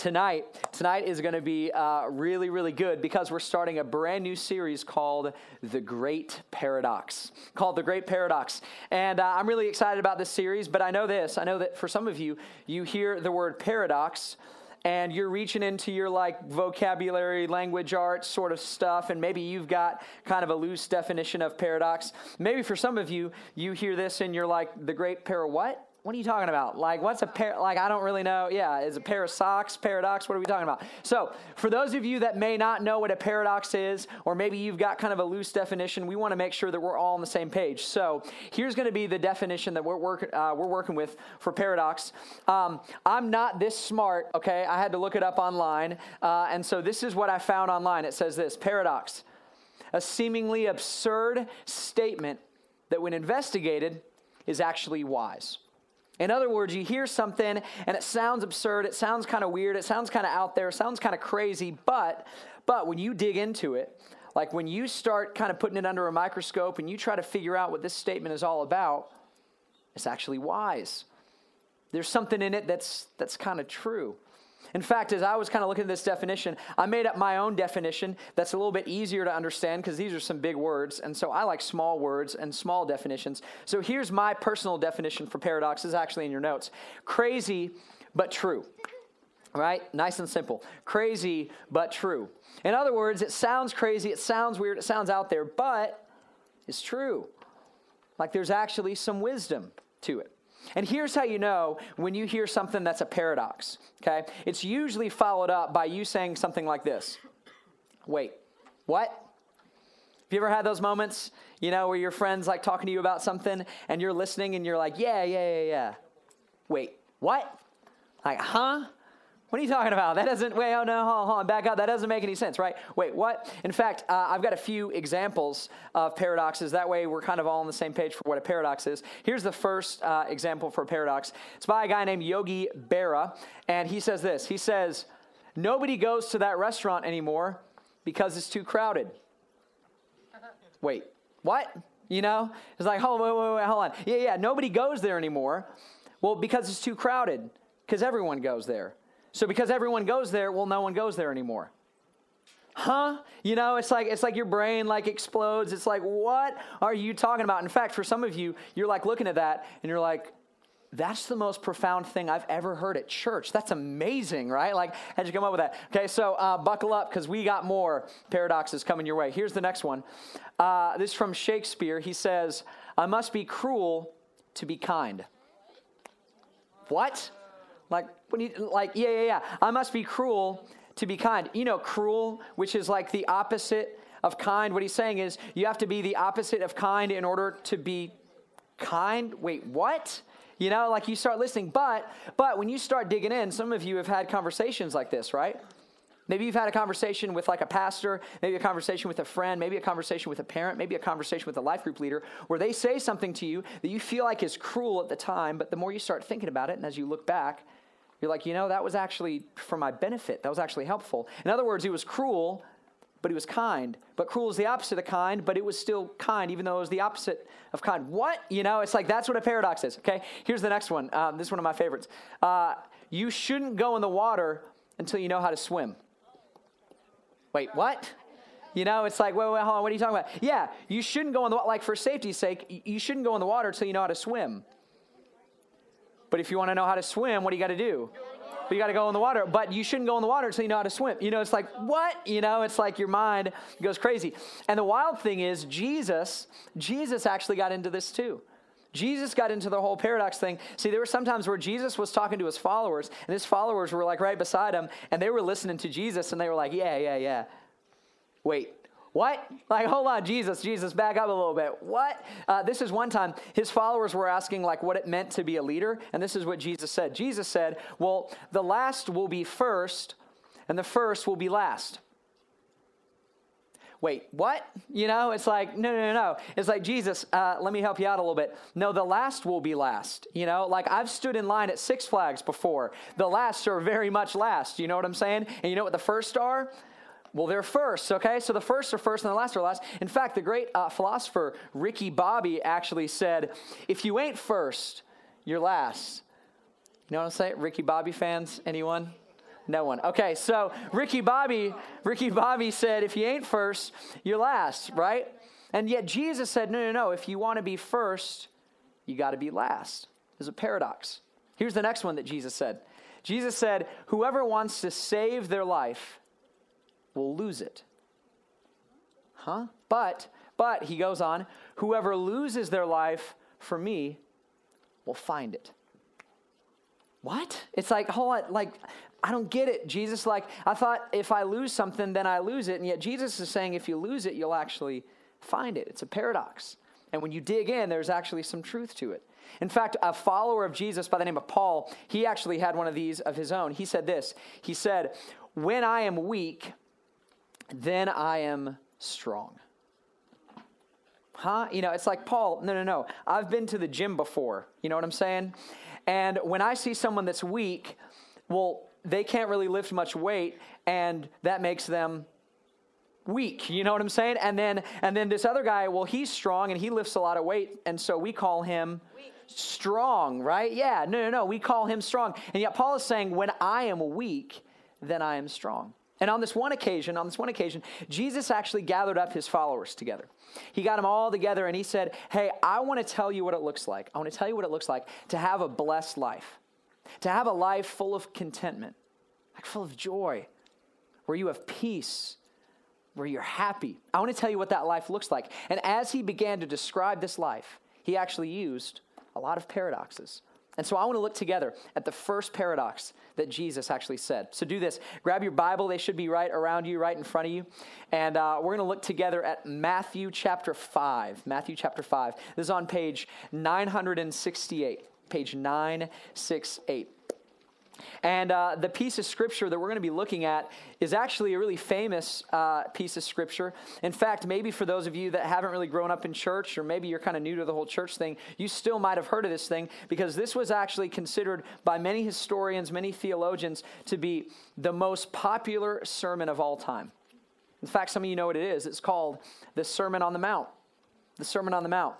tonight, tonight is going to be uh, really, really good because we're starting a brand new series called The Great Paradox. Called The Great Paradox. And uh, I'm really excited about this series, but I know this. I know that for some of you, you hear the word paradox and you're reaching into your like vocabulary, language arts sort of stuff, and maybe you've got kind of a loose definition of paradox. Maybe for some of you, you hear this and you're like, the great para what? What are you talking about? Like, what's a pair? Like, I don't really know. Yeah, is a pair of socks paradox? What are we talking about? So, for those of you that may not know what a paradox is, or maybe you've got kind of a loose definition, we want to make sure that we're all on the same page. So, here's going to be the definition that we're working uh, we're working with for paradox. Um, I'm not this smart. Okay, I had to look it up online, uh, and so this is what I found online. It says this: paradox, a seemingly absurd statement that, when investigated, is actually wise. In other words, you hear something and it sounds absurd, it sounds kind of weird, it sounds kind of out there, it sounds kind of crazy, but but when you dig into it, like when you start kind of putting it under a microscope and you try to figure out what this statement is all about, it's actually wise. There's something in it that's that's kind of true. In fact, as I was kind of looking at this definition, I made up my own definition that's a little bit easier to understand because these are some big words. And so I like small words and small definitions. So here's my personal definition for paradox, is actually in your notes crazy but true. Right? Nice and simple. Crazy but true. In other words, it sounds crazy, it sounds weird, it sounds out there, but it's true. Like there's actually some wisdom to it. And here's how you know when you hear something that's a paradox, okay? It's usually followed up by you saying something like this Wait, what? Have you ever had those moments, you know, where your friend's like talking to you about something and you're listening and you're like, yeah, yeah, yeah, yeah. Wait, what? Like, huh? What are you talking about? That doesn't, wait, oh no, hold on, back up. That doesn't make any sense, right? Wait, what? In fact, uh, I've got a few examples of paradoxes. That way we're kind of all on the same page for what a paradox is. Here's the first uh, example for a paradox. It's by a guy named Yogi Berra, and he says this He says, Nobody goes to that restaurant anymore because it's too crowded. Wait, what? You know? It's like, hold, wait, wait, wait, hold on. Yeah, yeah, nobody goes there anymore. Well, because it's too crowded, because everyone goes there. So because everyone goes there, well, no one goes there anymore. Huh? You know, it's like it's like your brain like explodes. It's like, what are you talking about? In fact, for some of you, you're like looking at that and you're like, that's the most profound thing I've ever heard at church. That's amazing, right? Like, how'd you come up with that? Okay, so uh, buckle up because we got more paradoxes coming your way. Here's the next one. Uh, this is from Shakespeare. He says, I must be cruel to be kind. What? Like, when you, like, yeah, yeah, yeah. I must be cruel to be kind. You know, cruel, which is like the opposite of kind. What he's saying is you have to be the opposite of kind in order to be kind. Wait, what? You know, like you start listening, but but when you start digging in, some of you have had conversations like this, right? Maybe you've had a conversation with like a pastor, maybe a conversation with a friend, maybe a conversation with a parent, maybe a conversation with a life group leader where they say something to you that you feel like is cruel at the time, but the more you start thinking about it and as you look back, you're like, you know, that was actually for my benefit. That was actually helpful. In other words, he was cruel, but he was kind. But cruel is the opposite of kind, but it was still kind, even though it was the opposite of kind. What? You know, it's like that's what a paradox is. Okay, here's the next one. Um, this is one of my favorites. Uh, you shouldn't go in the water until you know how to swim. Wait, what? You know, it's like, wait, wait, hold on, what are you talking about? Yeah, you shouldn't go in the water, like for safety's sake, you shouldn't go in the water until you know how to swim. But if you want to know how to swim, what do you got to do? But you got to go in the water. But you shouldn't go in the water until you know how to swim. You know, it's like, what? You know, it's like your mind goes crazy. And the wild thing is, Jesus, Jesus actually got into this too. Jesus got into the whole paradox thing. See, there were some times where Jesus was talking to his followers, and his followers were like right beside him, and they were listening to Jesus, and they were like, yeah, yeah, yeah. Wait, what? Like, hold on, Jesus, Jesus, back up a little bit. What? Uh, this is one time his followers were asking, like, what it meant to be a leader. And this is what Jesus said. Jesus said, well, the last will be first, and the first will be last. Wait, what? You know, it's like, no, no, no, no. It's like, Jesus, uh, let me help you out a little bit. No, the last will be last. You know, like I've stood in line at Six Flags before. The last are very much last. You know what I'm saying? And you know what the first are? Well, they're first, okay? So the first are first and the last are last. In fact, the great uh, philosopher Ricky Bobby actually said, if you ain't first, you're last. You know what I'm saying? Ricky Bobby fans? Anyone? No one. Okay, so Ricky Bobby, Ricky Bobby said, if you ain't first, you're last, right? And yet Jesus said, no, no, no. If you want to be first, you got to be last. There's a paradox. Here's the next one that Jesus said. Jesus said, whoever wants to save their life will lose it. Huh? But, but, he goes on, whoever loses their life for me will find it. What? It's like, hold on, like, I don't get it. Jesus, like, I thought if I lose something, then I lose it. And yet Jesus is saying if you lose it, you'll actually find it. It's a paradox. And when you dig in, there's actually some truth to it. In fact, a follower of Jesus by the name of Paul, he actually had one of these of his own. He said this He said, When I am weak, then I am strong. Huh? You know, it's like, Paul, no, no, no. I've been to the gym before. You know what I'm saying? And when I see someone that's weak, well, they can't really lift much weight, and that makes them weak you know what i'm saying and then and then this other guy well he's strong and he lifts a lot of weight and so we call him weak. strong right yeah no no no we call him strong and yet paul is saying when i am weak then i am strong and on this one occasion on this one occasion jesus actually gathered up his followers together he got them all together and he said hey i want to tell you what it looks like i want to tell you what it looks like to have a blessed life to have a life full of contentment like full of joy where you have peace where you're happy. I want to tell you what that life looks like. And as he began to describe this life, he actually used a lot of paradoxes. And so I want to look together at the first paradox that Jesus actually said. So do this. Grab your Bible. They should be right around you, right in front of you. And uh, we're going to look together at Matthew chapter 5. Matthew chapter 5. This is on page 968. Page 968. And uh, the piece of scripture that we're going to be looking at is actually a really famous uh, piece of scripture. In fact, maybe for those of you that haven't really grown up in church, or maybe you're kind of new to the whole church thing, you still might have heard of this thing because this was actually considered by many historians, many theologians, to be the most popular sermon of all time. In fact, some of you know what it is. It's called the Sermon on the Mount. The Sermon on the Mount.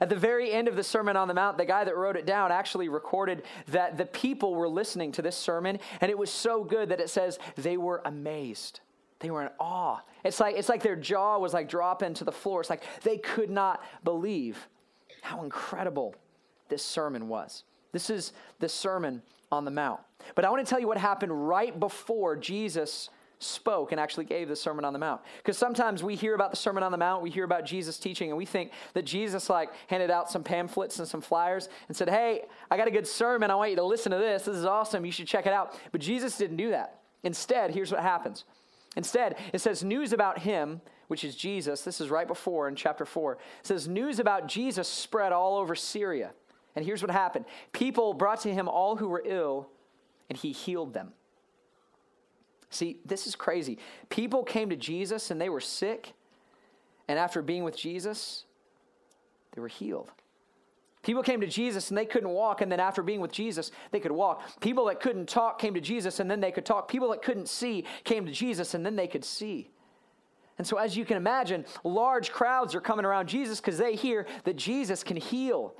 At the very end of the Sermon on the Mount, the guy that wrote it down actually recorded that the people were listening to this sermon, and it was so good that it says they were amazed. They were in awe. It's like, it's like their jaw was like dropping to the floor. It's like they could not believe how incredible this sermon was. This is the Sermon on the Mount. But I want to tell you what happened right before Jesus spoke and actually gave the Sermon on the Mount. Because sometimes we hear about the Sermon on the Mount, we hear about Jesus teaching, and we think that Jesus like handed out some pamphlets and some flyers and said, Hey, I got a good sermon. I want you to listen to this. This is awesome. You should check it out. But Jesus didn't do that. Instead, here's what happens. Instead, it says news about him, which is Jesus. This is right before in chapter 4. It says news about Jesus spread all over Syria. And here's what happened people brought to him all who were ill, and he healed them. See, this is crazy. People came to Jesus and they were sick, and after being with Jesus, they were healed. People came to Jesus and they couldn't walk, and then after being with Jesus, they could walk. People that couldn't talk came to Jesus and then they could talk. People that couldn't see came to Jesus and then they could see. And so, as you can imagine, large crowds are coming around Jesus because they hear that Jesus can heal.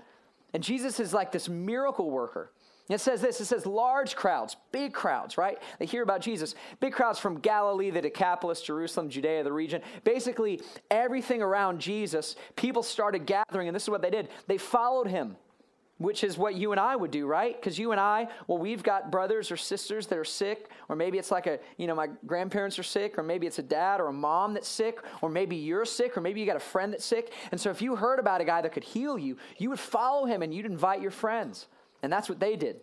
And Jesus is like this miracle worker. It says this it says large crowds, big crowds, right? They hear about Jesus. Big crowds from Galilee, the Decapolis, Jerusalem, Judea, the region. Basically, everything around Jesus, people started gathering, and this is what they did. They followed him, which is what you and I would do, right? Because you and I, well, we've got brothers or sisters that are sick, or maybe it's like a, you know, my grandparents are sick, or maybe it's a dad or a mom that's sick, or maybe you're sick, or maybe you got a friend that's sick. And so if you heard about a guy that could heal you, you would follow him and you'd invite your friends. And that's what they did.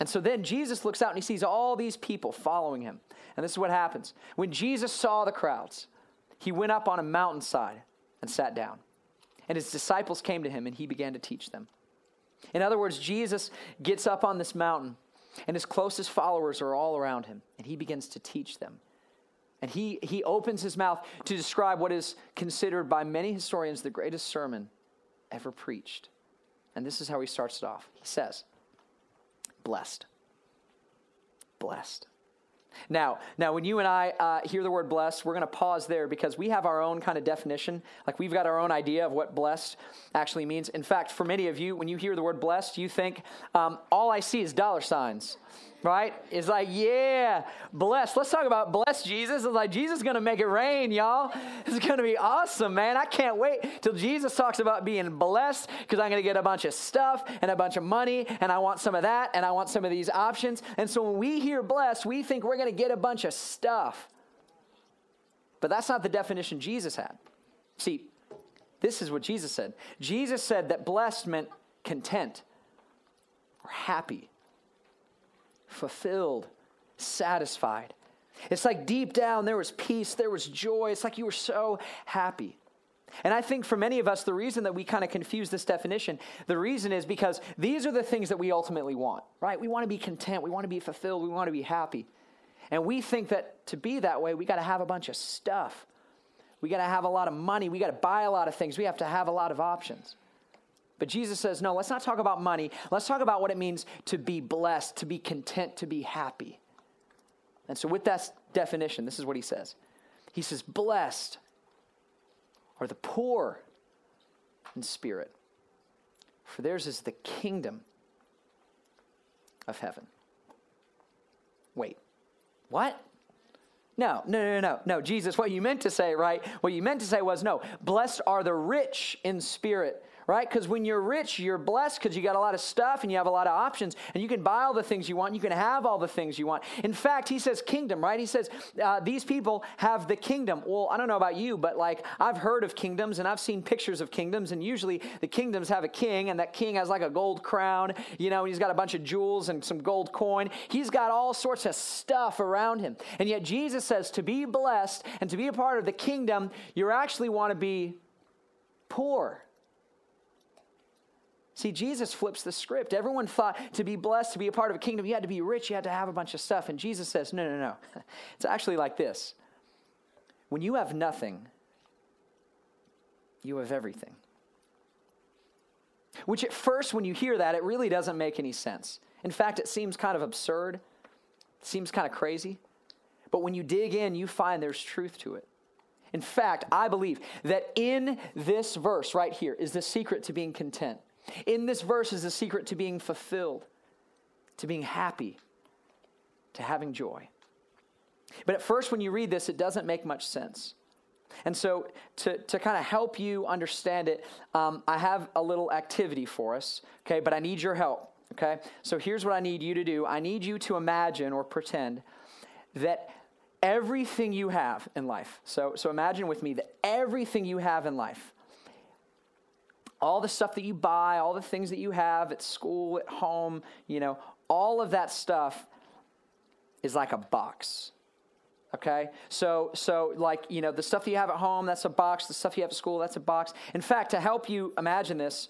And so then Jesus looks out and he sees all these people following him. And this is what happens. When Jesus saw the crowds, he went up on a mountainside and sat down. And his disciples came to him and he began to teach them. In other words, Jesus gets up on this mountain and his closest followers are all around him and he begins to teach them. And he, he opens his mouth to describe what is considered by many historians the greatest sermon ever preached. And this is how he starts it off. He says, Blessed. Blessed. Now, now, when you and I uh, hear the word blessed, we're going to pause there because we have our own kind of definition. Like we've got our own idea of what blessed actually means. In fact, for many of you, when you hear the word blessed, you think um, all I see is dollar signs. Right? It's like, yeah, blessed. Let's talk about blessed Jesus. It's like, Jesus is to make it rain, y'all. It's to be awesome, man. I can't wait till Jesus talks about being blessed because I'm to get a bunch of stuff and a bunch of money, and I want some of that, and I want some of these options. And so when we hear blessed, we think we're to get a bunch of stuff. But that's not the definition Jesus had. See, this is what Jesus said. Jesus said that blessed meant content or happy fulfilled, satisfied. It's like deep down there was peace, there was joy. It's like you were so happy. And I think for many of us, the reason that we kind of confuse this definition, the reason is because these are the things that we ultimately want, right? We want to be content, we want to be fulfilled, we want to be happy. And we think that to be that way, we got to have a bunch of stuff. We got to have a lot of money. We got to buy a lot of things. We have to have a lot of options. But Jesus says, no, let's not talk about money. Let's talk about what it means to be blessed, to be content, to be happy. And so, with that definition, this is what he says He says, Blessed are the poor in spirit, for theirs is the kingdom of heaven. Wait, what? No, no, no, no, no. Jesus, what you meant to say, right? What you meant to say was no, blessed are the rich in spirit, right? Because when you're rich, you're blessed because you got a lot of stuff and you have a lot of options and you can buy all the things you want. You can have all the things you want. In fact, he says kingdom, right? He says uh, these people have the kingdom. Well, I don't know about you, but like I've heard of kingdoms and I've seen pictures of kingdoms, and usually the kingdoms have a king and that king has like a gold crown, you know, and he's got a bunch of jewels and some gold coin. He's got all sorts of stuff around him. And yet Jesus says to be blessed and to be a part of the kingdom, you actually want to be poor. See, Jesus flips the script. Everyone thought to be blessed, to be a part of a kingdom, you had to be rich, you had to have a bunch of stuff. And Jesus says, no, no, no. It's actually like this when you have nothing, you have everything. Which at first, when you hear that, it really doesn't make any sense. In fact, it seems kind of absurd, it seems kind of crazy. But when you dig in, you find there's truth to it. In fact, I believe that in this verse right here is the secret to being content. In this verse is the secret to being fulfilled, to being happy, to having joy. But at first, when you read this, it doesn't make much sense. And so, to, to kind of help you understand it, um, I have a little activity for us, okay? But I need your help, okay? So, here's what I need you to do I need you to imagine or pretend that everything you have in life, so, so imagine with me that everything you have in life, all the stuff that you buy, all the things that you have at school, at home, you know, all of that stuff is like a box. Okay? So so like, you know, the stuff that you have at home, that's a box, the stuff you have at school, that's a box. In fact, to help you imagine this,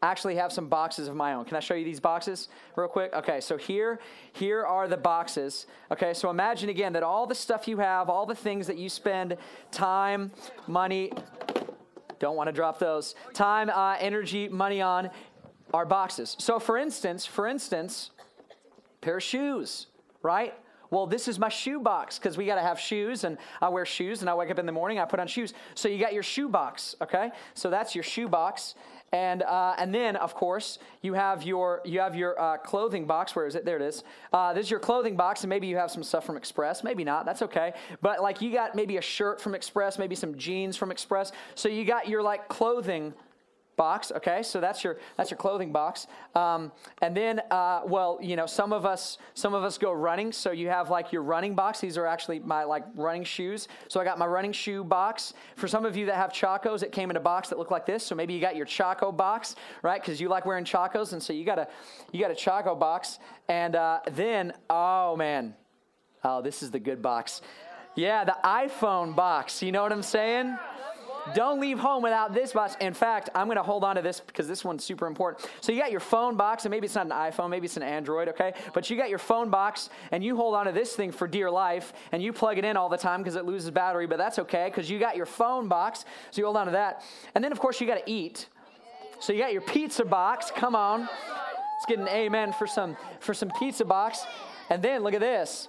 I actually have some boxes of my own. Can I show you these boxes real quick? Okay, so here here are the boxes. Okay, so imagine again that all the stuff you have, all the things that you spend time, money, don't want to drop those. Time, uh, energy, money on our boxes. So, for instance, for instance, pair of shoes, right? Well, this is my shoe box because we got to have shoes, and I wear shoes, and I wake up in the morning, I put on shoes. So you got your shoe box, okay? So that's your shoe box, and, uh, and then, of course, you have your, you have your uh, clothing box. Where is it? There it is. Uh, this is your clothing box, and maybe you have some stuff from Express. Maybe not. That's okay. But like you got maybe a shirt from Express, maybe some jeans from Express. So you got your like clothing box okay? So that's your that's your clothing box. Um, and then uh, well you know some of us some of us go running. So you have like your running box. These are actually my like running shoes. So i got my running shoe box. For some of you that have chacos it came in a box that looked like this. So maybe you got your chaco box right? Because you like wearing chacos. And so you got a you got a chaco box. And uh, then oh man. Oh this is the good box. Yeah the iphone box. You know what i'm saying don't leave home without this box. In fact, I'm going to hold on to this because this one's super important. So you got your phone box, and maybe it's not an iPhone, maybe it's an Android, okay? But you got your phone box, and you hold on to this thing for dear life, and you plug it in all the time because it loses battery, but that's okay because you got your phone box, so you hold on to that. And then, of course, you got to eat. So you got your pizza box. Come on. Let's get an amen for some for some pizza box. And then look at this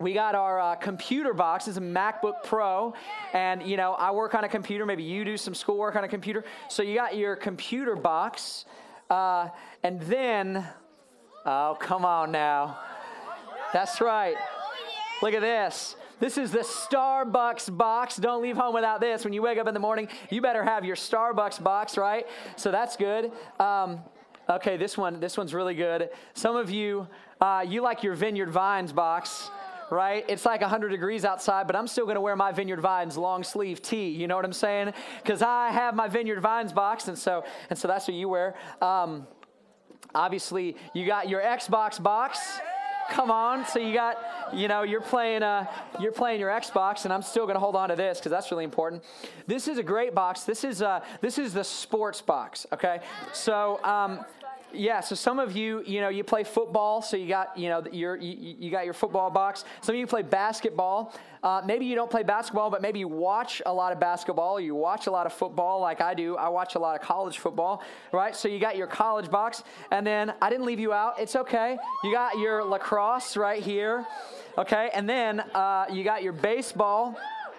we got our uh, computer box. It's a MacBook Pro. And, you know, I work on a computer. Maybe you do some schoolwork on a computer. So you got your computer box. Uh, and then, oh, come on now. That's right. Look at this. This is the Starbucks box. Don't leave home without this. When you wake up in the morning, you better have your Starbucks box, right? So that's good. Um, okay, this one, this one's really good. Some of you, uh, you like your Vineyard Vines box right? It's like 100 degrees outside, but I'm still going to wear my Vineyard Vines long sleeve tee. You know what I'm saying? Because I have my Vineyard Vines box, and so and so that's what you wear. Um, obviously, you got your Xbox box. Come on, so you got, you know, you're playing, uh, you're playing your Xbox, and I'm still going to hold on to this because that's really important. This is a great box. This is, uh, this is the sports box. Okay, so um, yeah, so some of you, you know, you play football, so you got, you know, your, you, you got your football box. Some of you play basketball. Uh, maybe you don't play basketball, but maybe you watch a lot of basketball. you watch a lot of football, like I do. I watch a lot of college football, right? So you got your college box, and then I didn't leave you out. It's okay. You got your lacrosse right here, okay, and then uh, you got your baseball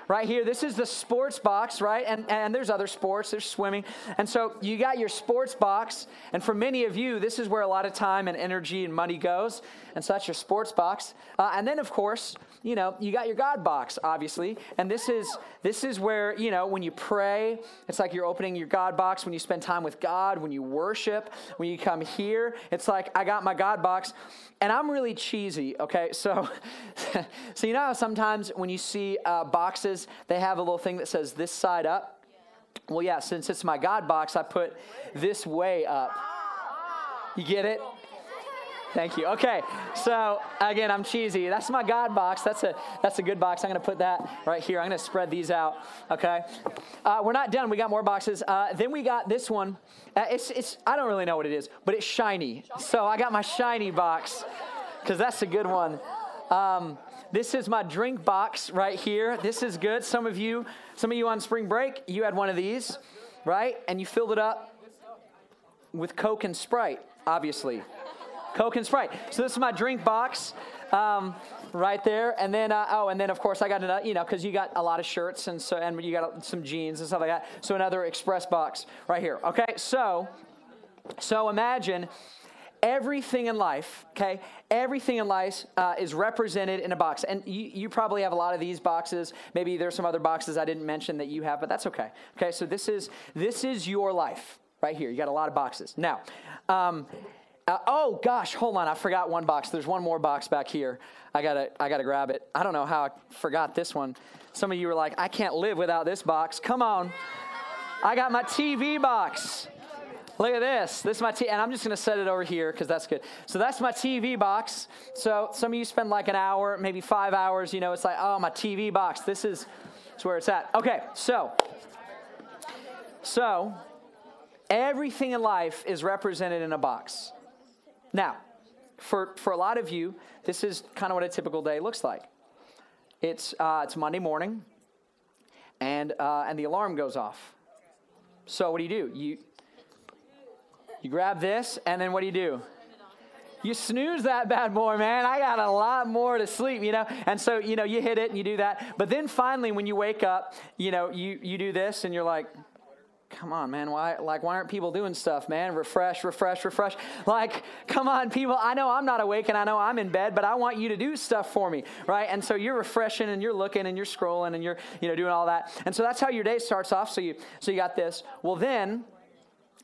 right here. This is the sports box, right? And, and there's other sports, there's swimming. And so you got your sports box. And for many of you, this is where a lot of time and energy and money goes. And so that's your sports box. Uh, and then, of course, you know, you got your God box, obviously. And this is this is where, you know, when you pray, it's like you're opening your God box. When you spend time with God, when you worship, when you come here, it's like I got my God box. And I'm really cheesy, okay? So, so you know sometimes when you see uh, boxes, they have a little thing that says this side up? Well, yeah, since it's my God box, I put this way up. You get it? Thank you. Okay, so again, I'm cheesy. That's my God box. That's a that's a good box. I'm to put that right here. I'm to spread these out. Okay, uh, we're not done. We got more boxes. Uh, then we got this one. Uh, it's it's I don't really know what it is, but it's shiny. So I got my shiny box because that's a good one. Um, this is my drink box right here. This is good. Some of you, some of you on spring break, you had one of these, right? And you filled it up with Coke and Sprite, obviously. Coke and Sprite. So this is my drink box. Um, right there. And then, uh, oh, and then of course I got another, you know, because you got a lot of shirts and so, and you got some jeans and stuff like that. So another express box right here. Okay, so, so imagine everything in life, okay, everything in life uh, is represented in a box. And you, you probably have a lot of these boxes. Maybe there's some other boxes I didn't mention that you have, but that's okay. Okay, so this is this is your life right here. You got a lot of boxes. Now, um, uh, oh gosh, hold on. I forgot one box. There's one more box back here. I gotta, I gotta grab it. I don't know how I forgot this one. Some of you were like, I can't live without this box. Come on. I got my TV box. Look at this. This is my TV, and I'm just to set it over here because that's good. So that's my TV box. So some of you spend like an hour, maybe five hours. You know, it's like, oh, my TV box. This is, is where it's at. Okay, so, so everything in life is represented in a box. Now, for, for a lot of you, this is kind of what a typical day looks like. It's, uh, it's Monday morning, and, uh, and the alarm goes off. So what do you do? You, you grab this, and then what do you do? You snooze that bad boy, man. I got a lot more to sleep, you know? And so, you know, you hit it and you do that. But then finally, when you wake up, you know, you, you do this and you're like, come on, man. Why, like, why aren't people doing stuff, man? Refresh, refresh, refresh. Like, come on, people. I know I'm not awake and I know I'm in bed, but I want you to do stuff for me, right? And so you're refreshing and you're looking and you're scrolling and you're, you know, doing all that. And so that's how your day starts off. So you, so you got this. Well, then,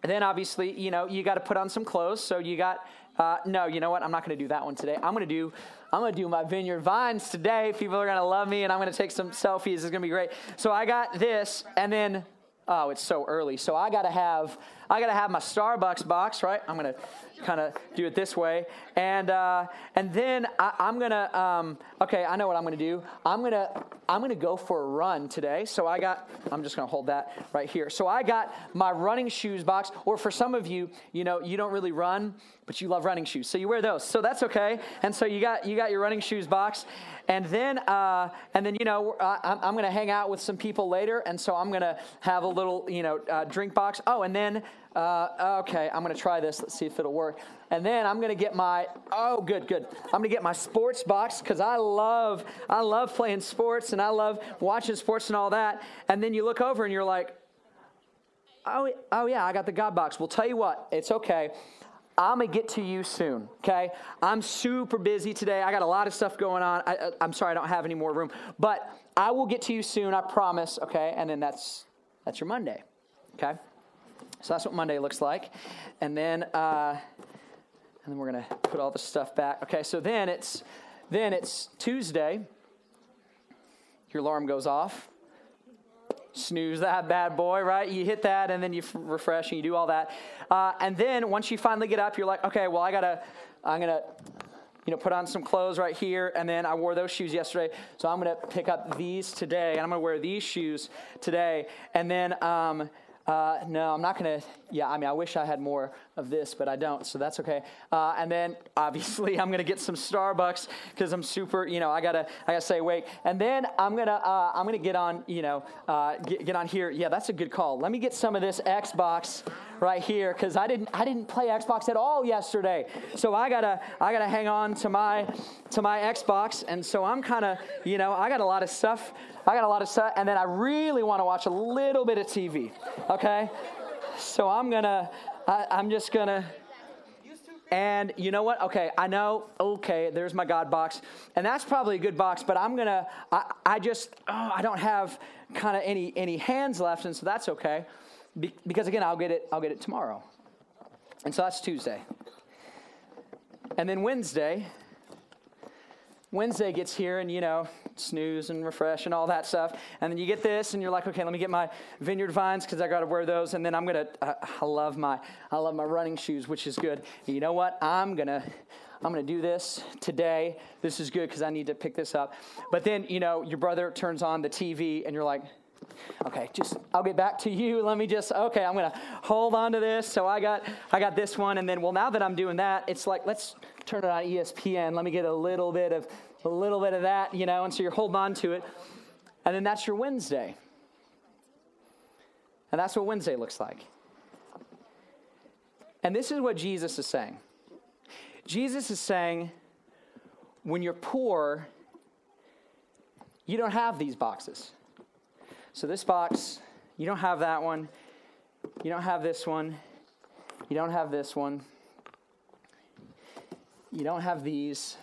then obviously, you know, you got to put on some clothes. So you got, uh, no, you know what? I'm not going to do that one today. I'm going to do, I'm to do my vineyard vines today. People are to love me and I'm to take some selfies. It's to be great. So I got this and then oh, it's so early. So I got to have I got to have my Starbucks box, right? I'm gonna kind of do it this way, and uh, and then I, am gonna um, okay. I know what I'm gonna do. I'm gonna I'm gonna go for a run today. So I got I'm just gonna hold that right here. So I got my running shoes box, or for some of you, you know, you don't really run, but you love running shoes, so you wear those. So that's okay. And so you got you got your running shoes box, and then uh, and then you know I, am to hang out with some people later, and so I'm to have a little you know uh, drink box. Oh, and then uh, okay, I'm going to try this. Let's see if it'll work. And then I'm going to get my oh, good, good. I'm going to get my sports box because I love I love playing sports and I love watching sports and all that. And then you look over and you're like, oh, oh yeah, I got the God box. Well, tell you what, it's okay. I'm to get to you soon, okay? I'm super busy today. I got a lot of stuff going on. I, am sorry I don't have any more room, but I will get to you soon, I promise, okay? And then that's, that's your Monday, okay? So that's what Monday looks like. And then, uh, and then we're going to put all the stuff back. Okay, so then it's, then it's Tuesday. Your alarm goes off snooze that bad boy, right? You hit that and then you f- refresh and you do all that. Uh, and then once you finally get up, you're like, okay, well, I gotta, I'm gonna, you know, put on some clothes right here. And then I wore those shoes yesterday. So I'm gonna pick up these today and I'm gonna wear these shoes today. And then, um, uh, no, I'm not going to. Yeah, I mean, I wish I had more of this, but I don't, so that's okay. Uh, and then, obviously, I'm to get some Starbucks because I'm super. You know, I gotta, I gotta stay awake. And then I'm gonna, uh, I'm gonna get on. You know, uh, get, get on here. Yeah, that's a good call. Let me get some of this Xbox right here because I didn't, I didn't play Xbox at all yesterday. So I gotta, I gotta hang on to my, to my Xbox. And so I'm kind of, you know, I got a lot of stuff I got a lot of stuff, and then I really want to watch a little bit of TV. Okay, so I'm gonna, I, I'm just gonna. And you know what? Okay, I know. Okay, there's my God box, and that's probably a good box. But I'm gonna. I, I just. Oh, I don't have kind of any any hands left, and so that's okay. Be, because again, I'll get it. I'll get it tomorrow. And so that's Tuesday. And then Wednesday, Wednesday gets here, and you know, snooze and refresh and all that stuff. And then you get this, and you're like, okay, let me get my vineyard vines because I got to wear those. And then I'm gonna, I, I love my, I love my running shoes, which is good. And you know what? I'm gonna. I'm to do this today. This is good because I need to pick this up. But then, you know, your brother turns on the TV and you're like, okay, just I'll get back to you. Let me just okay, I'm to hold on to this. So I got I got this one and then well now that I'm doing that, it's like let's turn it on ESPN. Let me get a little bit of a little bit of that, you know, and so you're holding on to it. And then that's your Wednesday. And that's what Wednesday looks like. And this is what Jesus is saying. Jesus is saying, when you're poor, you don't have these boxes. So, this box, you don't have that one. You don't have this one. You don't have this one. You don't have these.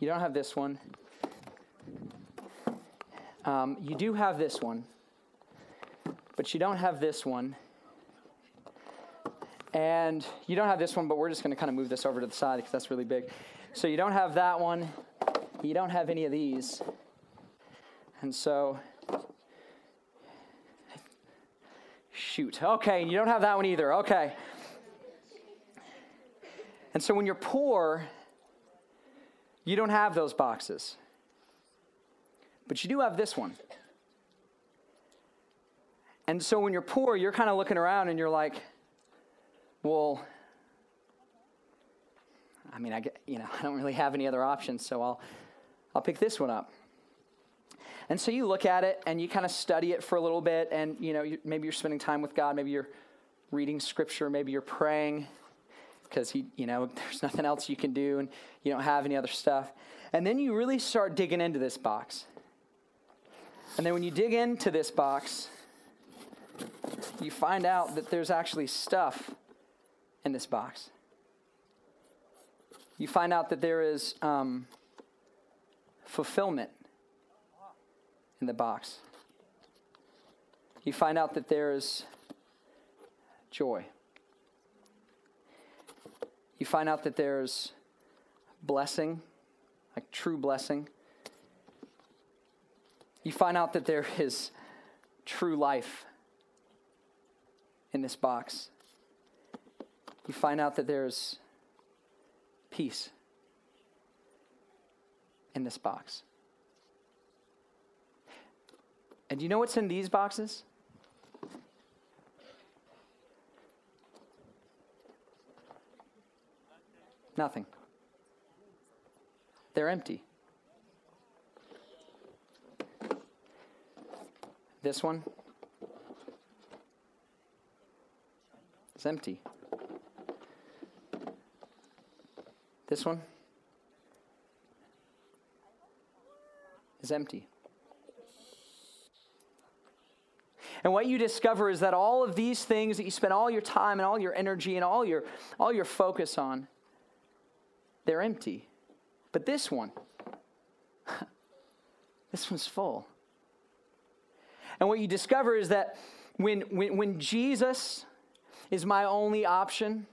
You don't have this one. Um, you do have this one, but you don't have this one. And you don't have this one, but we're just going to kind of move this over to the side because that's really big. So you don't have that one. You don't have any of these. And so, shoot. Okay, you don't have that one either. Okay. And so when you're poor, you don't have those boxes. But you do have this one. And so when you're poor, you're kind of looking around and you're like, well, I mean, I get, you know, I don't really have any other options, so I'll, I'll pick this one up. And so you look at it and you kind of study it for a little bit, and you know, you, maybe you're spending time with God, maybe you're reading scripture, maybe you're praying, because he, you know, there's nothing else you can do and you don't have any other stuff. And then you really start digging into this box. And then when you dig into this box, you find out that there's actually stuff in this box. You find out that there is um, fulfillment in the box. You find out that there is joy you find out that there's blessing, like true blessing. You find out that there is true life in this box. You find out that there's peace in this box. And do you know what's in these boxes? Nothing. They're empty. This one is empty. This one is empty. And what you discover is that all of these things that you spend all your time and all your energy and all your, all your focus on, they're empty. But this one, this one's full. And what you discover is that when, when, when Jesus is my only option,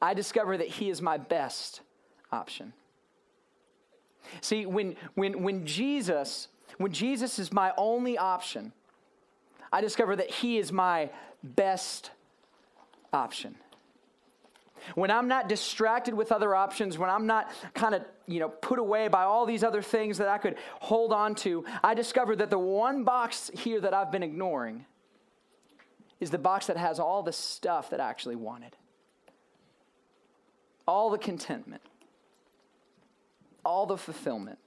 I discover that He is my best option. See, when, when, when Jesus, when Jesus is my only option, I discover that He is my best option. When I'm not distracted with other options, when I'm not kind of, you know, put away by all these other things that I could hold on to, I discover that the one box here that I've been ignoring is the box that has all the stuff that I actually wanted. All the contentment, all the fulfillment,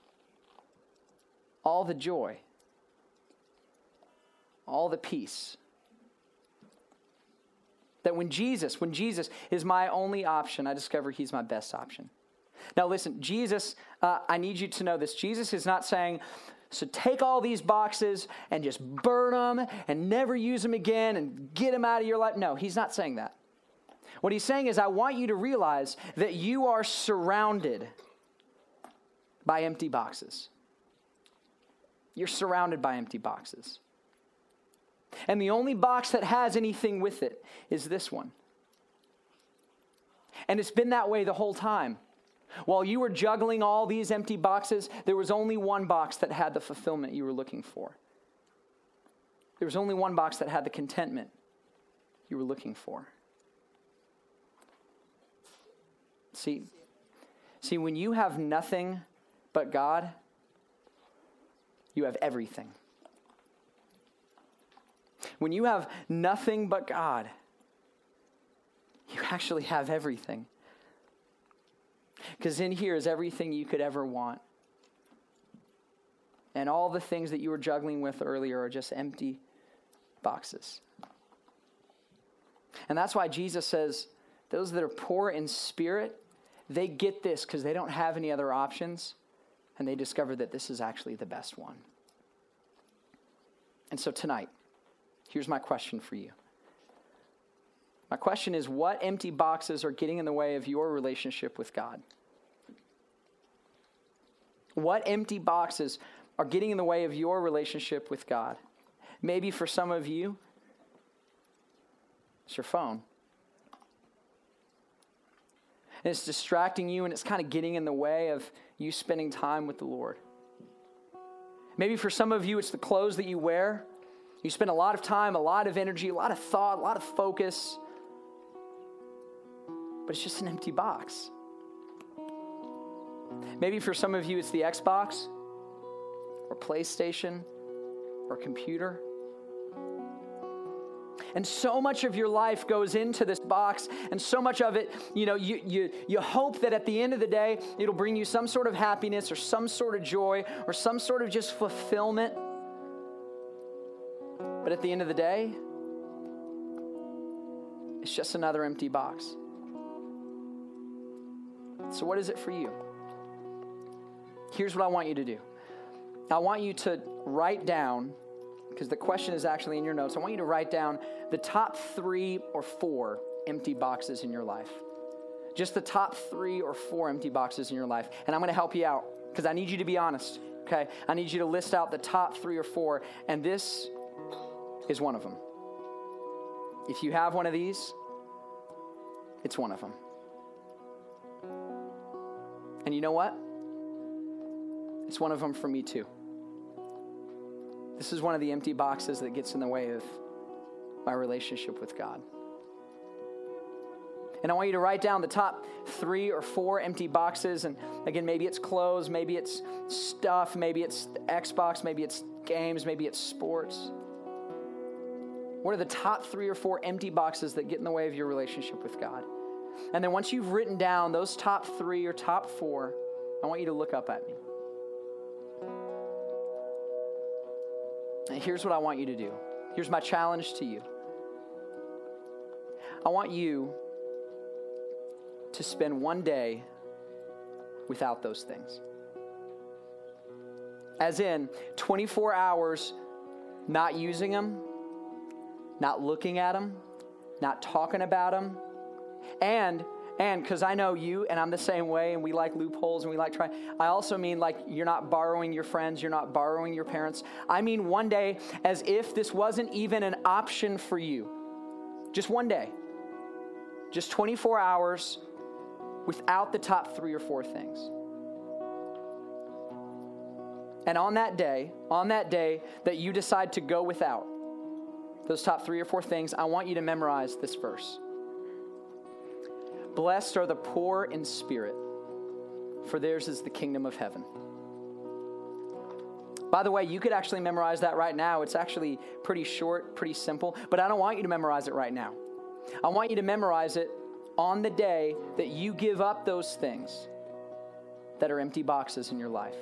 all the joy, all the peace. That when Jesus, when Jesus is my only option, I discover he's my best option. Now, listen, Jesus, uh, I need you to know this. Jesus is not saying, so take all these boxes and just burn them and never use them again and get them out of your life. No, he's not saying that. What he's saying is, I want you to realize that you are surrounded by empty boxes. You're surrounded by empty boxes. And the only box that has anything with it is this one. And it's been that way the whole time. While you were juggling all these empty boxes, there was only one box that had the fulfillment you were looking for. There was only one box that had the contentment you were looking for. See, see, when you have nothing but God, you have everything. When you have nothing but God, you actually have everything. Because in here is everything you could ever want. And all the things that you were juggling with earlier are just empty boxes. And that's why Jesus says those that are poor in spirit, they get this because they don't have any other options. And they discover that this is actually the best one. And so tonight, here's my question for you. My question is what empty boxes are getting in the way of your relationship with God? What empty boxes are getting in the way of your relationship with God? Maybe for some of you, it's your phone. And it's distracting you and it's kind of getting in the way of you spending time with the Lord. Maybe for some of you, it's the clothes that you wear. You spend a lot of time, a lot of energy, a lot of thought, a lot of focus, but it's just an empty box. Maybe for some of you, it's the Xbox or PlayStation or computer. And so much of your life goes into this box, and so much of it, you know, you, you, you hope that at the end of the day, it'll bring you some sort of happiness or some sort of joy or some sort of just fulfillment. But at the end of the day, it's just another empty box. So, what is it for you? Here's what I want you to do I want you to write down, because the question is actually in your notes, I want you to write down the top three or four empty boxes in your life. Just the top three or four empty boxes in your life. And I'm going to help you out because I need you to be honest, okay? I need you to list out the top three or four, and this is one of them. If you have one of these, it's one of them. And you know what? It's one of them for me too. This is one of the empty boxes that gets in the way of my relationship with God. And I want you to write down the top three or four empty boxes. And again, maybe it's clothes, maybe it's stuff, maybe it's Xbox, maybe it's games, maybe it's sports. What are the top three or four empty boxes that get in the way of your relationship with God? And then once you've written down those top three or top four, I want you to look up at me. And here's what I want you to do. Here's my challenge to you. I want you to spend one day without those things. As in, 24 hours not using them, not looking at them, not talking about them, and and because I know you and I'm the same way and we like loopholes and we like trying, I also mean like you're not borrowing your friends, you're not borrowing your parents. I mean one day as if this wasn't even an option for you. Just one day. Just 24 hours without the top three or four things. And on that day, on that day that you decide to go without those top three or four things, I want you to memorize this verse. Blessed are the poor in spirit, for theirs is the kingdom of heaven. By the way, you could actually memorize that right now. It's actually pretty short, pretty simple, but I don't want you to memorize it right now. I want you to memorize it on the day that you give up those things that are empty boxes in your life.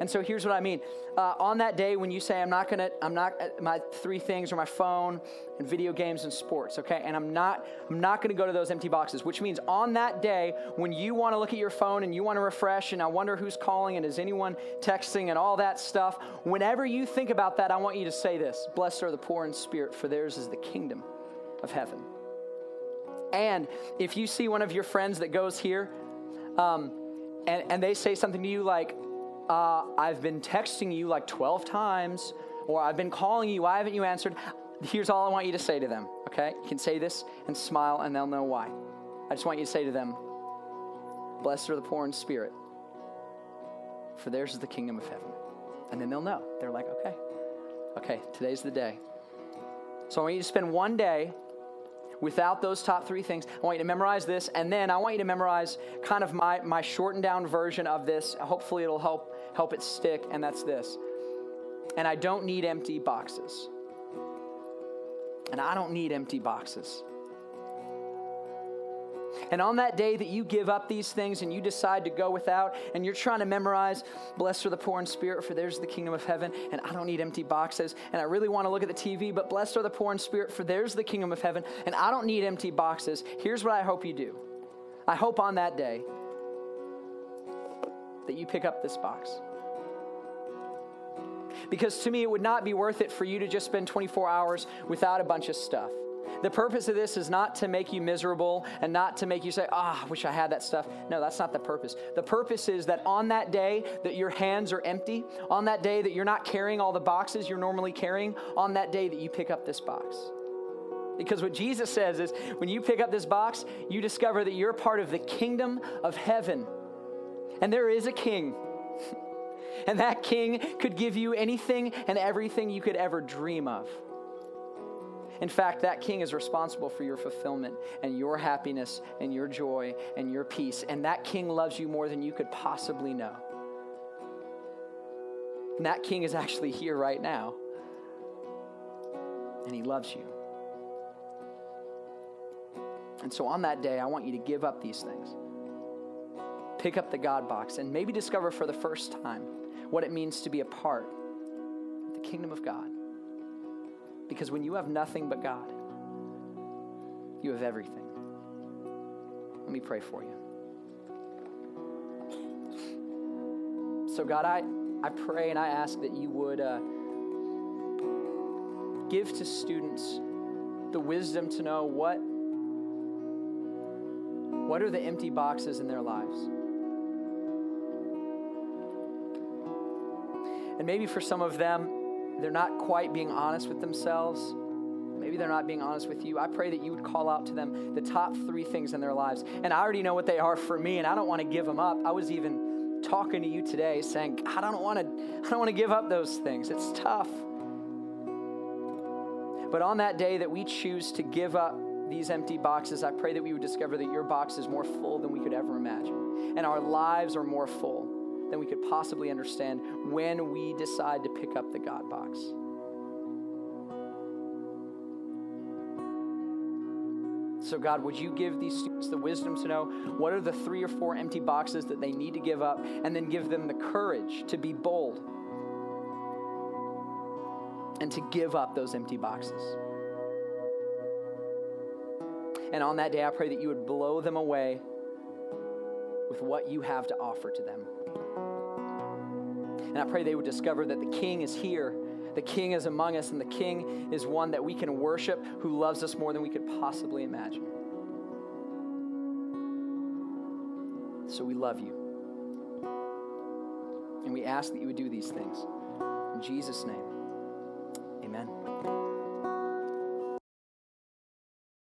And so here's what I mean. Uh, on that day when you say, I'm not gonna, I'm not, uh, my three things are my phone and video games and sports, okay? And I'm not, I'm not gonna go to those empty boxes, which means on that day when you wanna look at your phone and you wanna refresh and I wonder who's calling and is anyone texting and all that stuff, whenever you think about that, I want you to say this Blessed are the poor in spirit, for theirs is the kingdom of heaven. And if you see one of your friends that goes here, um, and, and they say something to you like, uh, I've been texting you like 12 times, or I've been calling you, why haven't you answered? Here's all I want you to say to them, okay? You can say this and smile, and they'll know why. I just want you to say to them, Blessed are the poor in spirit, for theirs is the kingdom of heaven. And then they'll know. They're like, okay, okay, today's the day. So I want you to spend one day without those top three things. I want you to memorize this, and then I want you to memorize kind of my, my shortened down version of this. Hopefully, it'll help help it stick, and that's this. And I don't need empty boxes. And I don't need empty boxes. And on that day that you give up these things and you decide to go without, and you're trying to memorize, blessed are the poor in spirit, for theirs the kingdom of heaven, and I don't need empty boxes, and I really want to look at the TV, but blessed are the poor in spirit, for theirs the kingdom of heaven, and I don't need empty boxes. Here's what I hope you do I hope on that day that you pick up this box. Because to me, it would not be worth it for you to just spend 24 hours without a bunch of stuff. The purpose of this is not to make you miserable and not to make you say, ah, oh, I wish I had that stuff. No, that's not the purpose. The purpose is that on that day that your hands are empty, on that day that you're not carrying all the boxes you're normally carrying, on that day that you pick up this box. Because what Jesus says is when you pick up this box, you discover that you're part of the kingdom of heaven. And there is a king. and that king could give you anything and everything you could ever dream of. In fact, that king is responsible for your fulfillment and your happiness and your joy and your peace. And that king loves you more than you could possibly know. And that king is actually here right now. And he loves you. And so on that day, I want you to give up these things. Pick up the God box and maybe discover for the first time what it means to be a part of the kingdom of God. Because when you have nothing but God, you have everything. Let me pray for you. So, God, I, I pray and I ask that you would uh, give to students the wisdom to know what, what are the empty boxes in their lives. And maybe for some of them, they're not quite being honest with themselves. Maybe they're not being honest with you. I pray that you would call out to them the top three things in their lives. And I already know what they are for me, and I don't want to give them up. I was even talking to you today saying, I don't want to, I don't want to give up those things. It's tough. But on that day that we choose to give up these empty boxes, I pray that we would discover that your box is more full than we could ever imagine. And our lives are more full than we could possibly understand when we decide to pick up the God box. So, God, would you give these students the wisdom to know what are the three or four empty boxes that they need to give up, and then give them the courage to be bold and to give up those empty boxes. And on that day, I pray that you would blow them away with what you have to offer to them. And I pray they would discover that the King is here, the King is among us, and the King is one that we can worship who loves us more than we could possibly imagine. So we love you. And we ask that you would do these things. In Jesus' name, amen.